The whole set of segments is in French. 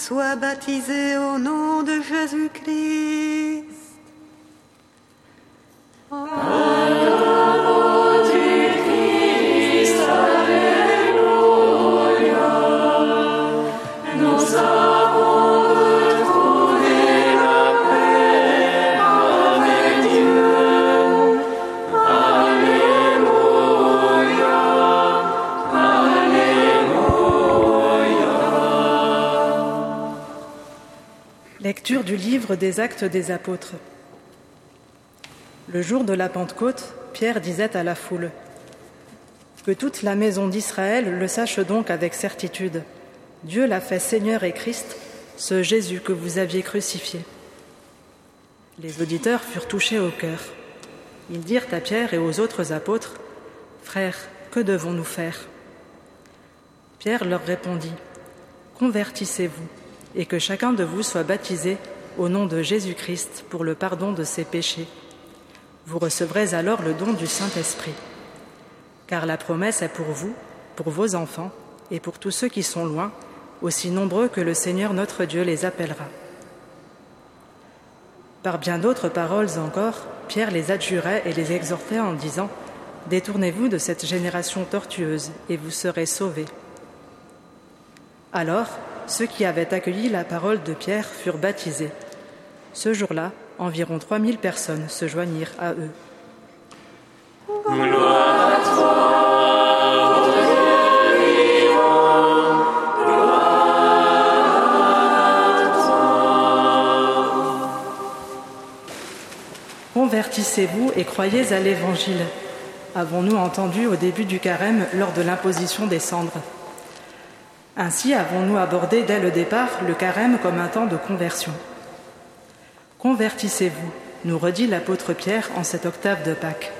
Sois baptisé au nom de Jésus-Christ. Lecture du livre des actes des apôtres. Le jour de la Pentecôte, Pierre disait à la foule Que toute la maison d'Israël le sache donc avec certitude. Dieu l'a fait Seigneur et Christ, ce Jésus que vous aviez crucifié. Les auditeurs furent touchés au cœur. Ils dirent à Pierre et aux autres apôtres Frères, que devons-nous faire? Pierre leur répondit Convertissez-vous et que chacun de vous soit baptisé au nom de Jésus-Christ pour le pardon de ses péchés. Vous recevrez alors le don du Saint-Esprit. Car la promesse est pour vous, pour vos enfants et pour tous ceux qui sont loin, aussi nombreux que le Seigneur notre Dieu les appellera. Par bien d'autres paroles encore, Pierre les adjurait et les exhortait en disant Détournez-vous de cette génération tortueuse et vous serez sauvés. Alors, ceux qui avaient accueilli la parole de Pierre furent baptisés. Ce jour-là, environ 3000 personnes se joignirent à eux. Gloire à Convertissez-vous et croyez à l'Évangile, avons-nous entendu au début du carême lors de l'imposition des cendres? Ainsi avons-nous abordé dès le départ le carême comme un temps de conversion. Convertissez-vous, nous redit l'apôtre Pierre en cette octave de Pâques.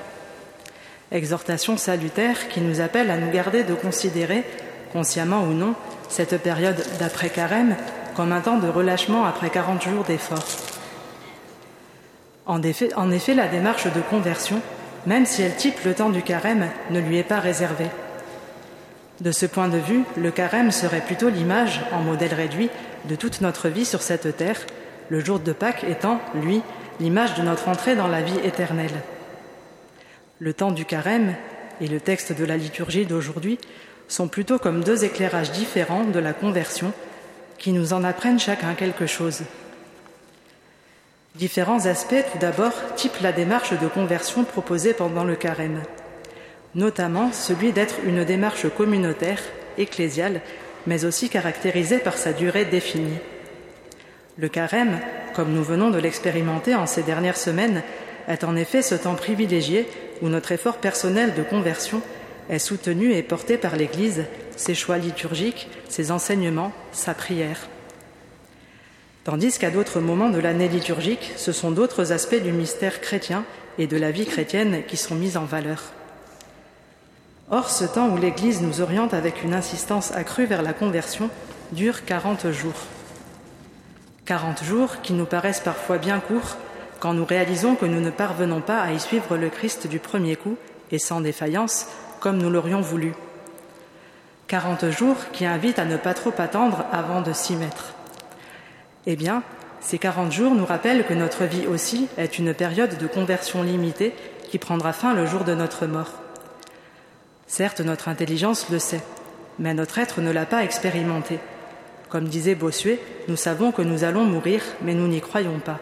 Exhortation salutaire qui nous appelle à nous garder de considérer, consciemment ou non, cette période d'après-carême comme un temps de relâchement après 40 jours d'efforts. En effet, en effet, la démarche de conversion, même si elle type le temps du carême, ne lui est pas réservée. De ce point de vue, le carême serait plutôt l'image, en modèle réduit, de toute notre vie sur cette terre, le jour de Pâques étant, lui, l'image de notre entrée dans la vie éternelle. Le temps du carême et le texte de la liturgie d'aujourd'hui sont plutôt comme deux éclairages différents de la conversion qui nous en apprennent chacun quelque chose. Différents aspects, tout d'abord, typent la démarche de conversion proposée pendant le carême notamment celui d'être une démarche communautaire, ecclésiale, mais aussi caractérisée par sa durée définie. Le carême, comme nous venons de l'expérimenter en ces dernières semaines, est en effet ce temps privilégié où notre effort personnel de conversion est soutenu et porté par l'Église, ses choix liturgiques, ses enseignements, sa prière. Tandis qu'à d'autres moments de l'année liturgique, ce sont d'autres aspects du mystère chrétien et de la vie chrétienne qui sont mis en valeur. Or, ce temps où l'Église nous oriente avec une insistance accrue vers la conversion dure 40 jours. 40 jours qui nous paraissent parfois bien courts quand nous réalisons que nous ne parvenons pas à y suivre le Christ du premier coup et sans défaillance comme nous l'aurions voulu. 40 jours qui invitent à ne pas trop attendre avant de s'y mettre. Eh bien, ces 40 jours nous rappellent que notre vie aussi est une période de conversion limitée qui prendra fin le jour de notre mort. Certes, notre intelligence le sait, mais notre être ne l'a pas expérimenté. Comme disait Bossuet, nous savons que nous allons mourir, mais nous n'y croyons pas.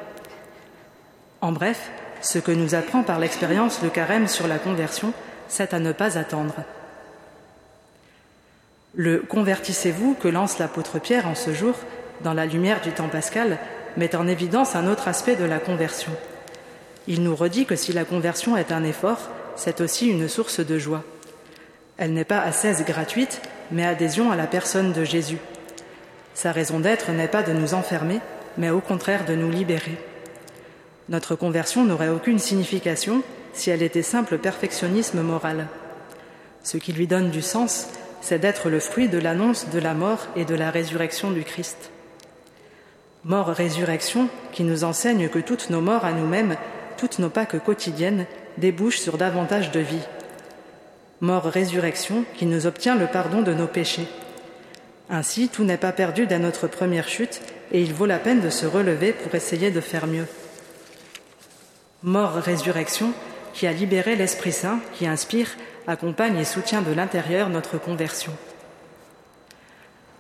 En bref, ce que nous apprend par l'expérience le carême sur la conversion, c'est à ne pas attendre. Le convertissez-vous que lance l'apôtre Pierre en ce jour, dans la lumière du temps pascal, met en évidence un autre aspect de la conversion. Il nous redit que si la conversion est un effort, c'est aussi une source de joie. Elle n'est pas assaise gratuite, mais adhésion à la personne de Jésus. Sa raison d'être n'est pas de nous enfermer, mais au contraire de nous libérer. Notre conversion n'aurait aucune signification si elle était simple perfectionnisme moral. Ce qui lui donne du sens, c'est d'être le fruit de l'annonce de la mort et de la résurrection du Christ. Mort-résurrection qui nous enseigne que toutes nos morts à nous-mêmes, toutes nos Pâques quotidiennes, débouchent sur davantage de vie mort-résurrection, qui nous obtient le pardon de nos péchés. Ainsi, tout n'est pas perdu dès notre première chute, et il vaut la peine de se relever pour essayer de faire mieux. Mort-résurrection, qui a libéré l'Esprit Saint, qui inspire, accompagne et soutient de l'intérieur notre conversion.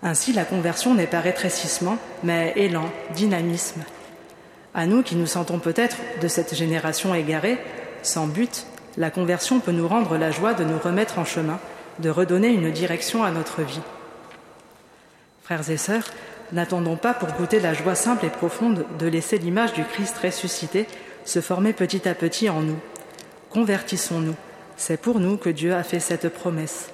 Ainsi, la conversion n'est pas rétrécissement, mais élan, dynamisme. À nous qui nous sentons peut-être de cette génération égarée, sans but, la conversion peut nous rendre la joie de nous remettre en chemin, de redonner une direction à notre vie. Frères et sœurs, n'attendons pas pour goûter la joie simple et profonde de laisser l'image du Christ ressuscité se former petit à petit en nous. Convertissons-nous. C'est pour nous que Dieu a fait cette promesse.